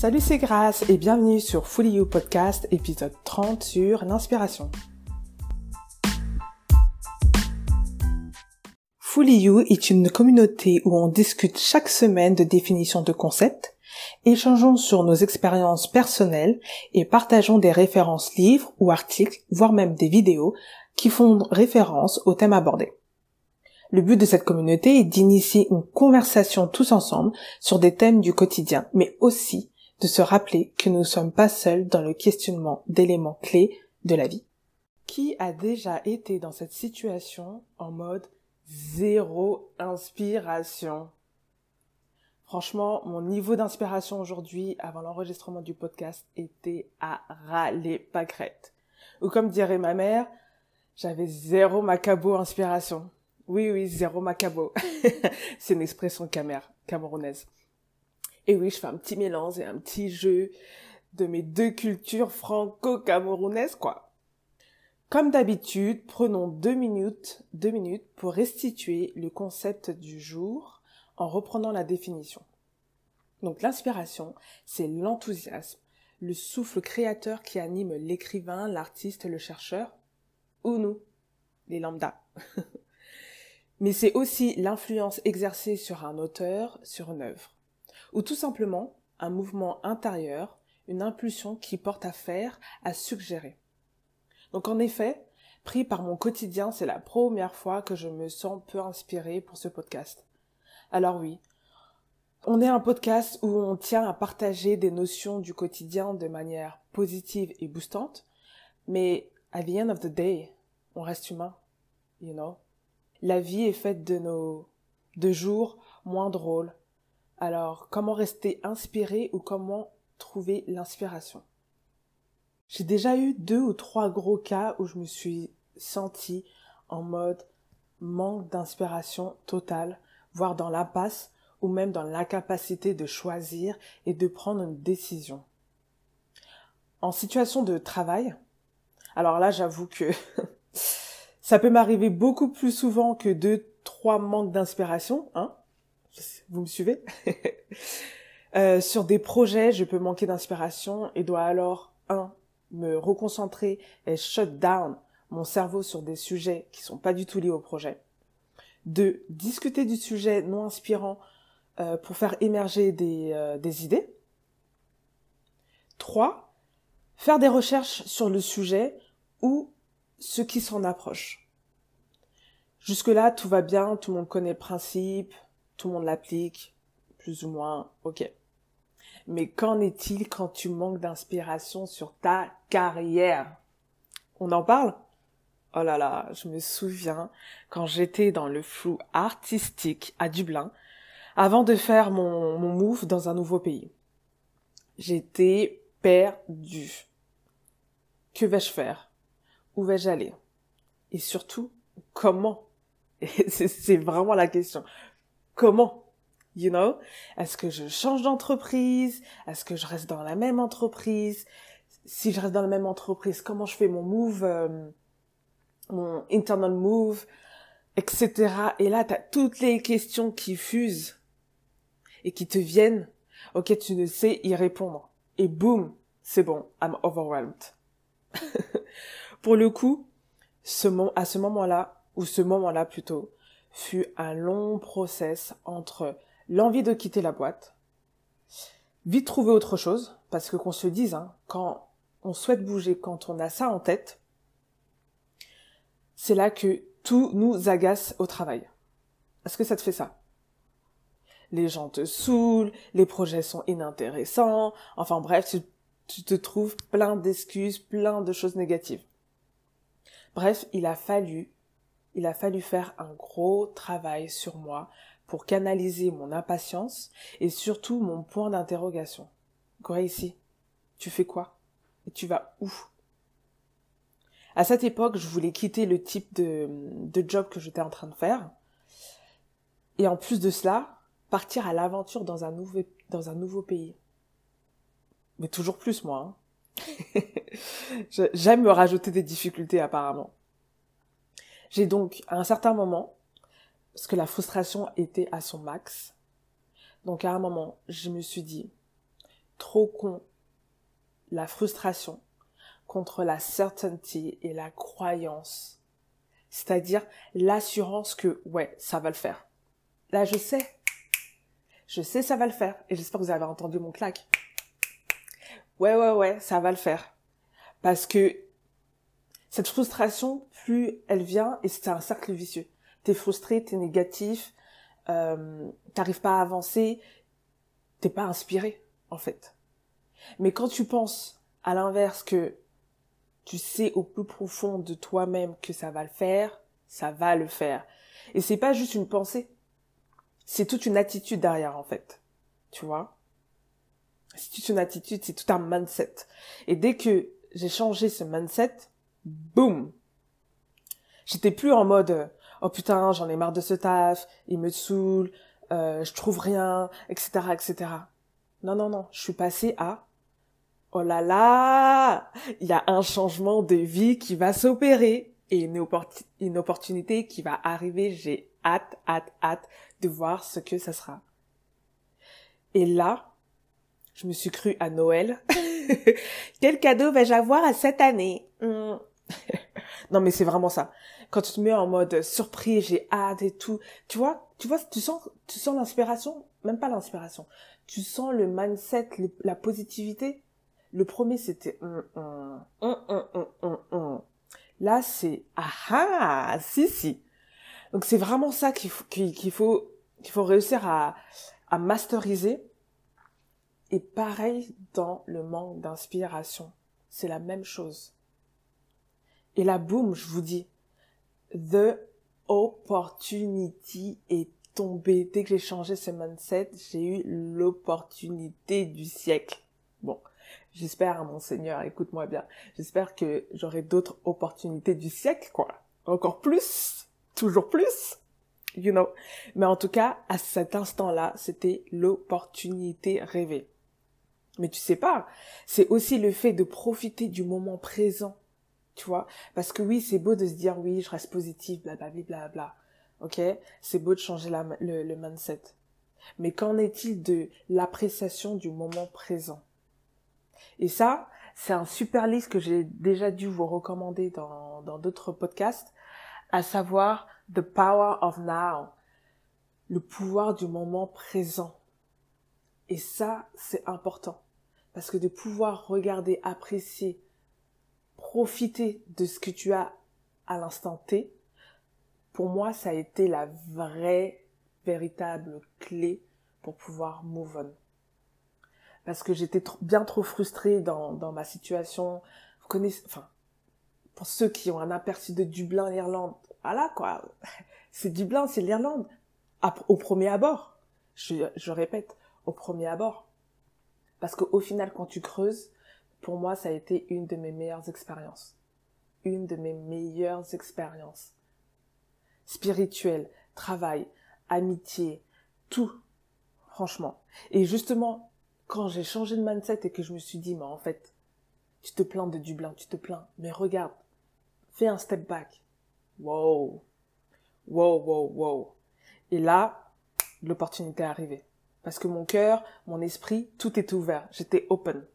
Salut, c'est Grace et bienvenue sur Fully You Podcast, épisode 30 sur l'inspiration. Fully You est une communauté où on discute chaque semaine de définitions de concepts, échangeons sur nos expériences personnelles et partageons des références livres ou articles, voire même des vidéos qui font référence au thème abordé. Le but de cette communauté est d'initier une conversation tous ensemble sur des thèmes du quotidien, mais aussi de se rappeler que nous ne sommes pas seuls dans le questionnement d'éléments clés de la vie. Qui a déjà été dans cette situation en mode zéro inspiration? Franchement, mon niveau d'inspiration aujourd'hui, avant l'enregistrement du podcast, était à râler pâquerette. Ou comme dirait ma mère, j'avais zéro macabo inspiration. Oui, oui, zéro macabo. C'est une expression camerounaise. Et oui, je fais un petit mélange et un petit jeu de mes deux cultures franco-camerounaises, quoi. Comme d'habitude, prenons deux minutes, deux minutes pour restituer le concept du jour en reprenant la définition. Donc l'inspiration, c'est l'enthousiasme, le souffle créateur qui anime l'écrivain, l'artiste, le chercheur, ou nous, les lambdas. Mais c'est aussi l'influence exercée sur un auteur, sur une œuvre ou tout simplement un mouvement intérieur, une impulsion qui porte à faire, à suggérer. Donc en effet, pris par mon quotidien, c'est la première fois que je me sens peu inspirée pour ce podcast. Alors oui, on est un podcast où on tient à partager des notions du quotidien de manière positive et boostante, mais at the end of the day, on reste humain, you know. La vie est faite de nos de jours moins drôles, alors, comment rester inspiré ou comment trouver l'inspiration? J'ai déjà eu deux ou trois gros cas où je me suis sentie en mode manque d'inspiration totale, voire dans l'impasse ou même dans l'incapacité de choisir et de prendre une décision. En situation de travail, alors là j'avoue que ça peut m'arriver beaucoup plus souvent que deux, trois manques d'inspiration, hein, vous me suivez? Euh, Sur des projets, je peux manquer d'inspiration et dois alors, un, me reconcentrer et shut down mon cerveau sur des sujets qui sont pas du tout liés au projet. Deux, discuter du sujet non inspirant euh, pour faire émerger des, euh, des idées. Trois, faire des recherches sur le sujet ou ce qui s'en approche. Jusque-là, tout va bien, tout le monde connaît le principe, tout le monde l'applique, plus ou moins, ok. Mais qu'en est-il quand tu manques d'inspiration sur ta carrière? On en parle? Oh là là, je me souviens quand j'étais dans le flou artistique à Dublin, avant de faire mon, mon move dans un nouveau pays. J'étais perdue. Que vais-je faire? Où vais-je aller? Et surtout, comment? C'est vraiment la question comment You know? Est-ce que je change d'entreprise? Est-ce que je reste dans la même entreprise? Si je reste dans la même entreprise, comment je fais mon move, euh, mon internal move, etc. Et là, tu as toutes les questions qui fusent et qui te viennent auxquelles tu ne sais y répondre. Et boum, c'est bon, I'm overwhelmed. Pour le coup, ce à ce moment-là, ou ce moment-là plutôt, fut un long process entre l'envie de quitter la boîte, vite trouver autre chose, parce que qu'on se dise, hein, quand on souhaite bouger, quand on a ça en tête, c'est là que tout nous agace au travail. Est-ce que ça te fait ça? Les gens te saoulent, les projets sont inintéressants, enfin bref, tu, tu te trouves plein d'excuses, plein de choses négatives. Bref, il a fallu il a fallu faire un gros travail sur moi pour canaliser mon impatience et surtout mon point d'interrogation. Gracie, tu fais quoi? Et tu vas où? À cette époque, je voulais quitter le type de, de job que j'étais en train de faire. Et en plus de cela, partir à l'aventure dans un nouveau, dans un nouveau pays. Mais toujours plus, moi. Hein. J'aime me rajouter des difficultés, apparemment. J'ai donc, à un certain moment, parce que la frustration était à son max, donc à un moment, je me suis dit, trop con la frustration contre la certainty et la croyance. C'est-à-dire l'assurance que, ouais, ça va le faire. Là, je sais. Je sais, ça va le faire. Et j'espère que vous avez entendu mon claque. Ouais, ouais, ouais, ça va le faire. Parce que cette frustration, plus elle vient, et c'est un cercle vicieux. T'es frustré, t'es négatif, euh, t'arrives pas à avancer, t'es pas inspiré, en fait. Mais quand tu penses à l'inverse que tu sais au plus profond de toi-même que ça va le faire, ça va le faire. Et c'est pas juste une pensée. C'est toute une attitude derrière, en fait. Tu vois? C'est toute une attitude, c'est tout un mindset. Et dès que j'ai changé ce mindset, boum! J'étais plus en mode, oh putain, j'en ai marre de ce taf, il me saoule, euh, je trouve rien, etc., etc. Non, non, non, je suis passée à, oh là là, il y a un changement de vie qui va s'opérer et une, une opportunité qui va arriver. J'ai hâte, hâte, hâte de voir ce que ça sera. Et là, je me suis cru à Noël. Quel cadeau vais-je avoir à cette année? Hmm. Non, mais c'est vraiment ça. Quand tu te mets en mode surprise, j'ai hâte et tout, tu vois, tu vois, tu sens, tu sens l'inspiration, même pas l'inspiration. Tu sens le mindset, la positivité. Le premier, c'était Là, c'est ah ah, si si. Donc c'est vraiment ça qu'il faut qu'il faut qu'il faut réussir à à masteriser. Et pareil dans le manque d'inspiration, c'est la même chose. Et là, boum, je vous dis, the opportunity est tombée. Dès que j'ai changé ce mindset, j'ai eu l'opportunité du siècle. Bon, J'espère, mon Seigneur, écoute-moi bien. J'espère que j'aurai d'autres opportunités du siècle, quoi. Encore plus, toujours plus, you know. Mais en tout cas, à cet instant-là, c'était l'opportunité rêvée. Mais tu sais pas, c'est aussi le fait de profiter du moment présent, tu vois. Parce que oui, c'est beau de se dire oui, je reste positif, blablabla, bla, bla, bla. Ok, c'est beau de changer le, le mindset. Mais qu'en est-il de l'appréciation du moment présent? Et ça, c'est un super livre que j'ai déjà dû vous recommander dans d'autres podcasts, à savoir The Power of Now, le pouvoir du moment présent. Et ça, c'est important. Parce que de pouvoir regarder, apprécier, profiter de ce que tu as à l'instant T, pour moi, ça a été la vraie, véritable clé pour pouvoir move on parce que j'étais bien trop frustrée dans, dans ma situation. Vous connaissez, enfin, pour ceux qui ont un aperçu de Dublin, l'Irlande, voilà quoi, c'est Dublin, c'est l'Irlande, au premier abord. Je, je répète, au premier abord. Parce qu'au final, quand tu creuses, pour moi, ça a été une de mes meilleures expériences. Une de mes meilleures expériences. Spirituelles, travail, amitié, tout. Franchement. Et justement, quand j'ai changé de mindset et que je me suis dit, mais en fait, tu te plains de Dublin, tu te plains, mais regarde, fais un step back. Wow. Wow, wow, wow. Et là, l'opportunité est arrivée. Parce que mon cœur, mon esprit, tout était ouvert. J'étais open.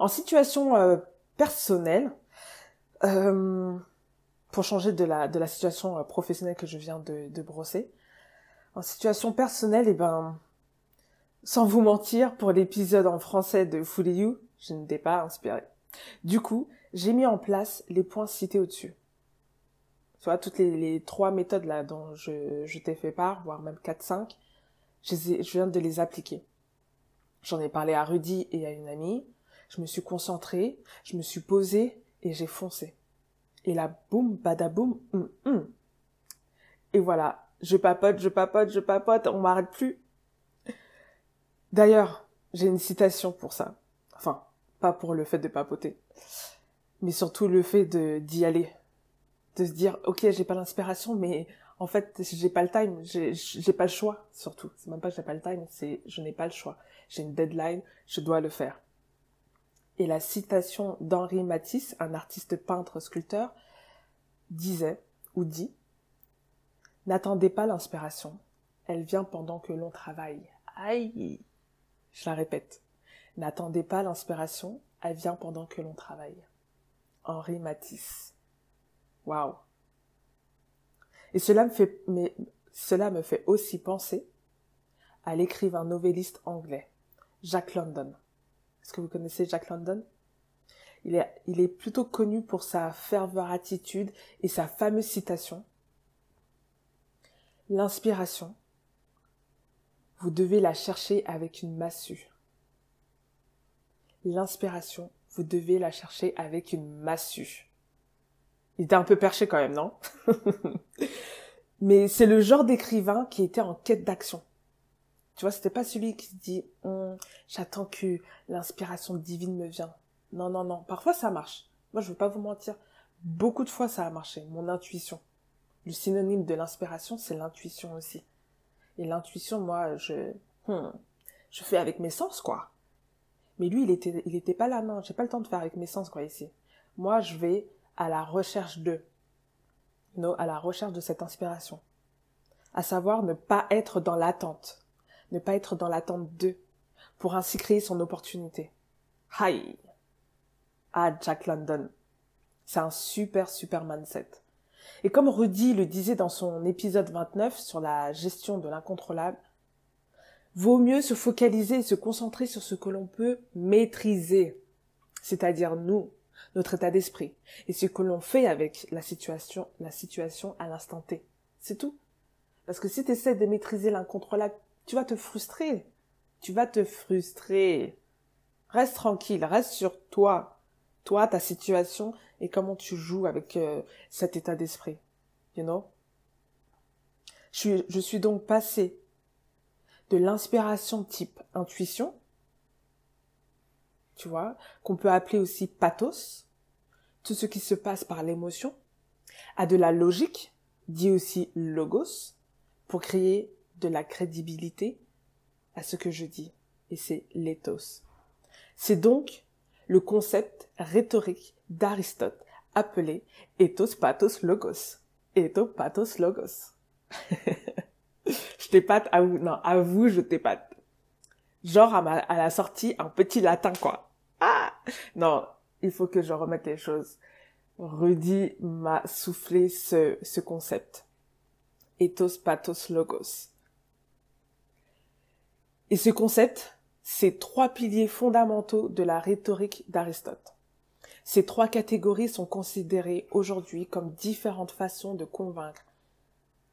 En situation euh, personnelle, euh, pour changer de la, de la situation euh, professionnelle que je viens de, de brosser, en situation personnelle, eh ben, sans vous mentir, pour l'épisode en français de Fully You, je n'étais pas inspirée. Du coup, j'ai mis en place les points cités au-dessus. Vois, toutes les, trois méthodes là dont je, je t'ai fait part, voire même 4-5, je, je viens de les appliquer. J'en ai parlé à Rudy et à une amie. Je me suis concentrée, je me suis posée et j'ai foncé. Et là, boum, badaboum, hum, hum. Et voilà, je papote, je papote, je papote, on m'arrête plus. D'ailleurs, j'ai une citation pour ça. Enfin, pas pour le fait de papoter, mais surtout le fait d'y aller, de se dire ok j'ai pas l'inspiration, mais en fait j'ai pas le time, j'ai pas le choix surtout. C'est même pas que j'ai pas le time, c'est je n'ai pas le choix. J'ai une deadline, je dois le faire. Et la citation d'Henri Matisse, un artiste peintre sculpteur, disait ou dit N'attendez pas l'inspiration, elle vient pendant que l'on travaille. Aïe je la répète. N'attendez pas l'inspiration, elle vient pendant que l'on travaille. Henri Matisse. Waouh. Et cela me fait, mais cela me fait aussi penser à l'écrivain novelliste anglais, Jack London. Est-ce que vous connaissez Jack London? Il est, plutôt connu pour sa ferveur attitude et sa fameuse citation. L'inspiration, vous devez la chercher avec une massue. L'inspiration, vous devez la chercher avec une massue. Il était un peu perché quand même, non? Mais c'est le genre d'écrivain qui était en quête d'action. Tu vois, c'était pas celui qui se dit hum, j'attends que l'inspiration divine me vienne. Non, non, non. Parfois ça marche. Moi, je veux pas vous mentir. Beaucoup de fois ça a marché. Mon intuition. Le synonyme de l'inspiration, c'est l'intuition aussi. Et l'intuition, moi, je, hum, je fais avec mes sens, quoi. Mais lui, il était, il était pas là, non. J'ai pas le temps de faire avec mes sens, quoi, ici. Moi, je vais à la recherche de, non, à la recherche de cette inspiration. À savoir ne pas être dans l'attente ne pas être dans l'attente d'eux, pour ainsi créer son opportunité. Hi! Ah, Jack London. C'est un super, super mindset. Et comme Rudy le disait dans son épisode 29 sur la gestion de l'incontrôlable, vaut mieux se focaliser et se concentrer sur ce que l'on peut maîtriser, c'est-à-dire nous, notre état d'esprit, et ce que l'on fait avec la situation, la situation à l'instant T. C'est tout. Parce que si tu essaies de maîtriser l'incontrôlable tu vas te frustrer. Tu vas te frustrer. Reste tranquille, reste sur toi. Toi, ta situation et comment tu joues avec euh, cet état d'esprit. You know? Je suis, je suis donc passé de l'inspiration type intuition, tu vois, qu'on peut appeler aussi pathos, tout ce qui se passe par l'émotion, à de la logique, dit aussi logos, pour créer de la crédibilité à ce que je dis, et c'est l'éthos. C'est donc le concept rhétorique d'Aristote appelé ethos pathos logos. Ethos pathos logos. je t'épate à vous, non, à vous je t'épate. Genre à, ma, à la sortie un petit latin quoi. Ah non, il faut que je remette les choses. Rudy m'a soufflé ce, ce concept. Ethos pathos logos. Et ce concept, c'est trois piliers fondamentaux de la rhétorique d'Aristote. Ces trois catégories sont considérées aujourd'hui comme différentes façons de convaincre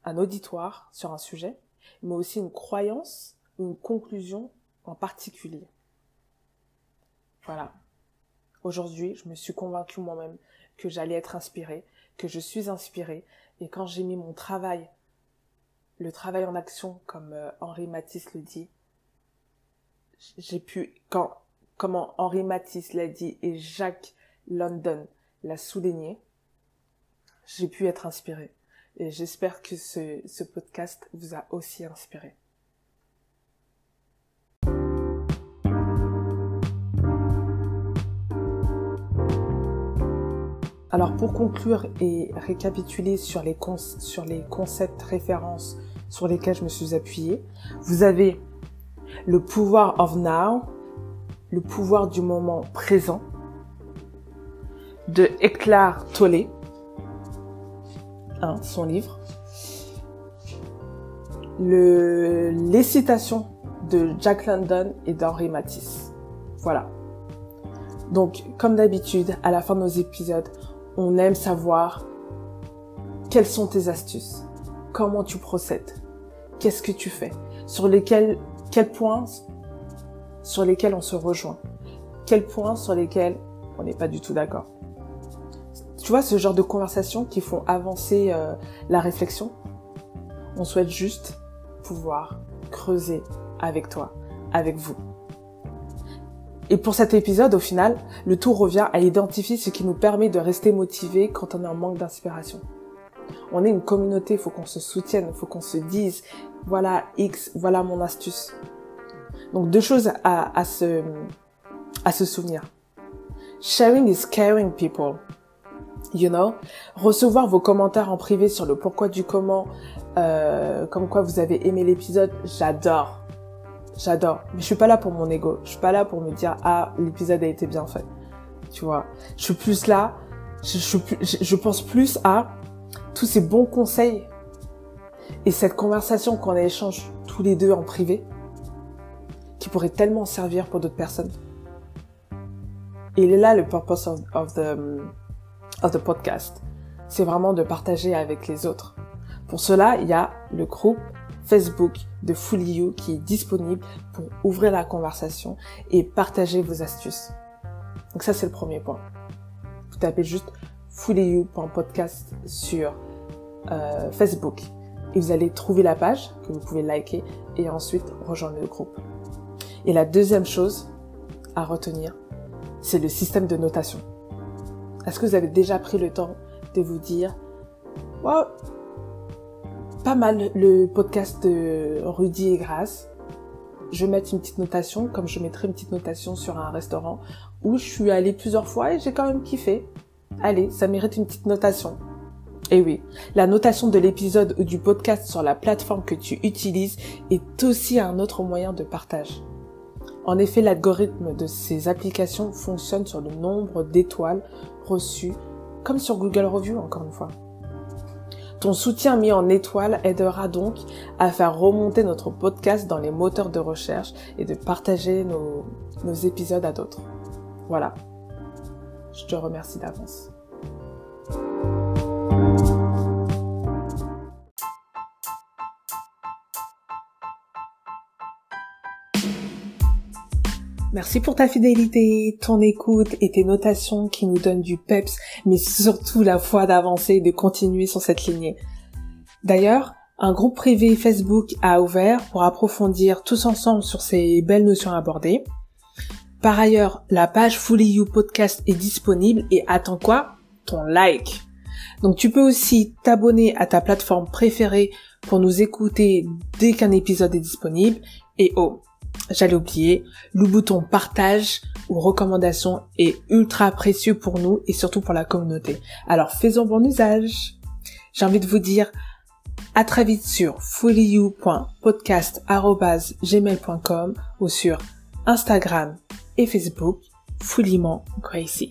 un auditoire sur un sujet, mais aussi une croyance ou une conclusion en particulier. Voilà. Aujourd'hui, je me suis convaincue moi-même que j'allais être inspirée, que je suis inspirée, et quand j'ai mis mon travail, le travail en action, comme euh, Henri Matisse le dit, j'ai pu, quand, comment Henri Matisse l'a dit et Jacques London l'a souligné, j'ai pu être inspirée. Et j'espère que ce, ce podcast vous a aussi inspiré. Alors pour conclure et récapituler sur les, sur les concepts références sur lesquels je me suis appuyée, vous avez le pouvoir of now, le pouvoir du moment présent, de Eclar Tolle, hein, son livre, le, les citations de Jack London et d'Henri Matisse. Voilà. Donc, comme d'habitude, à la fin de nos épisodes, on aime savoir quelles sont tes astuces, comment tu procèdes, qu'est-ce que tu fais, sur lesquels quels points sur lesquels on se rejoint? Quels points sur lesquels on n'est pas du tout d'accord? Tu vois ce genre de conversations qui font avancer euh, la réflexion On souhaite juste pouvoir creuser avec toi, avec vous. Et pour cet épisode, au final, le tout revient à identifier ce qui nous permet de rester motivé quand on est en manque d'inspiration. On est une communauté, il faut qu'on se soutienne, il faut qu'on se dise, voilà X, voilà mon astuce. Donc deux choses à, à, se, à se souvenir. Sharing is caring people. You know, recevoir vos commentaires en privé sur le pourquoi du comment, euh, comme quoi vous avez aimé l'épisode, j'adore. J'adore. Mais je suis pas là pour mon ego. Je suis pas là pour me dire, ah, l'épisode a été bien fait. Tu vois? Je suis plus là, je, je, je pense plus à tous ces bons conseils et cette conversation qu'on échange tous les deux en privé qui pourrait tellement servir pour d'autres personnes. Et il est là le purpose of, the, of the podcast. C'est vraiment de partager avec les autres. Pour cela, il y a le groupe Facebook de Fully You qui est disponible pour ouvrir la conversation et partager vos astuces. Donc ça, c'est le premier point. Vous tapez juste fullyu.podcast sur euh, Facebook et vous allez trouver la page que vous pouvez liker et ensuite rejoindre le groupe. Et la deuxième chose à retenir, c'est le système de notation. Est-ce que vous avez déjà pris le temps de vous dire, wow, pas mal le podcast de Rudy et Grace. Je vais mettre une petite notation, comme je mettrai une petite notation sur un restaurant où je suis allée plusieurs fois et j'ai quand même kiffé. Allez, ça mérite une petite notation. Et oui, la notation de l'épisode ou du podcast sur la plateforme que tu utilises est aussi un autre moyen de partage. En effet, l'algorithme de ces applications fonctionne sur le nombre d'étoiles reçues, comme sur Google Review encore une fois. Ton soutien mis en étoile aidera donc à faire remonter notre podcast dans les moteurs de recherche et de partager nos épisodes à d'autres. Voilà. Je te remercie d'avance. Merci pour ta fidélité, ton écoute et tes notations qui nous donnent du peps, mais surtout la foi d'avancer et de continuer sur cette lignée. D'ailleurs, un groupe privé Facebook a ouvert pour approfondir tous ensemble sur ces belles notions abordées. Par ailleurs, la page Fully You Podcast est disponible et attends quoi? Ton like. Donc tu peux aussi t'abonner à ta plateforme préférée pour nous écouter dès qu'un épisode est disponible. Et oh, j'allais oublier, le bouton partage ou recommandation est ultra précieux pour nous et surtout pour la communauté. Alors faisons bon usage. J'ai envie de vous dire à très vite sur fullyu.podcast.gmail.com ou sur Instagram et Facebook, Fullyment Gracie.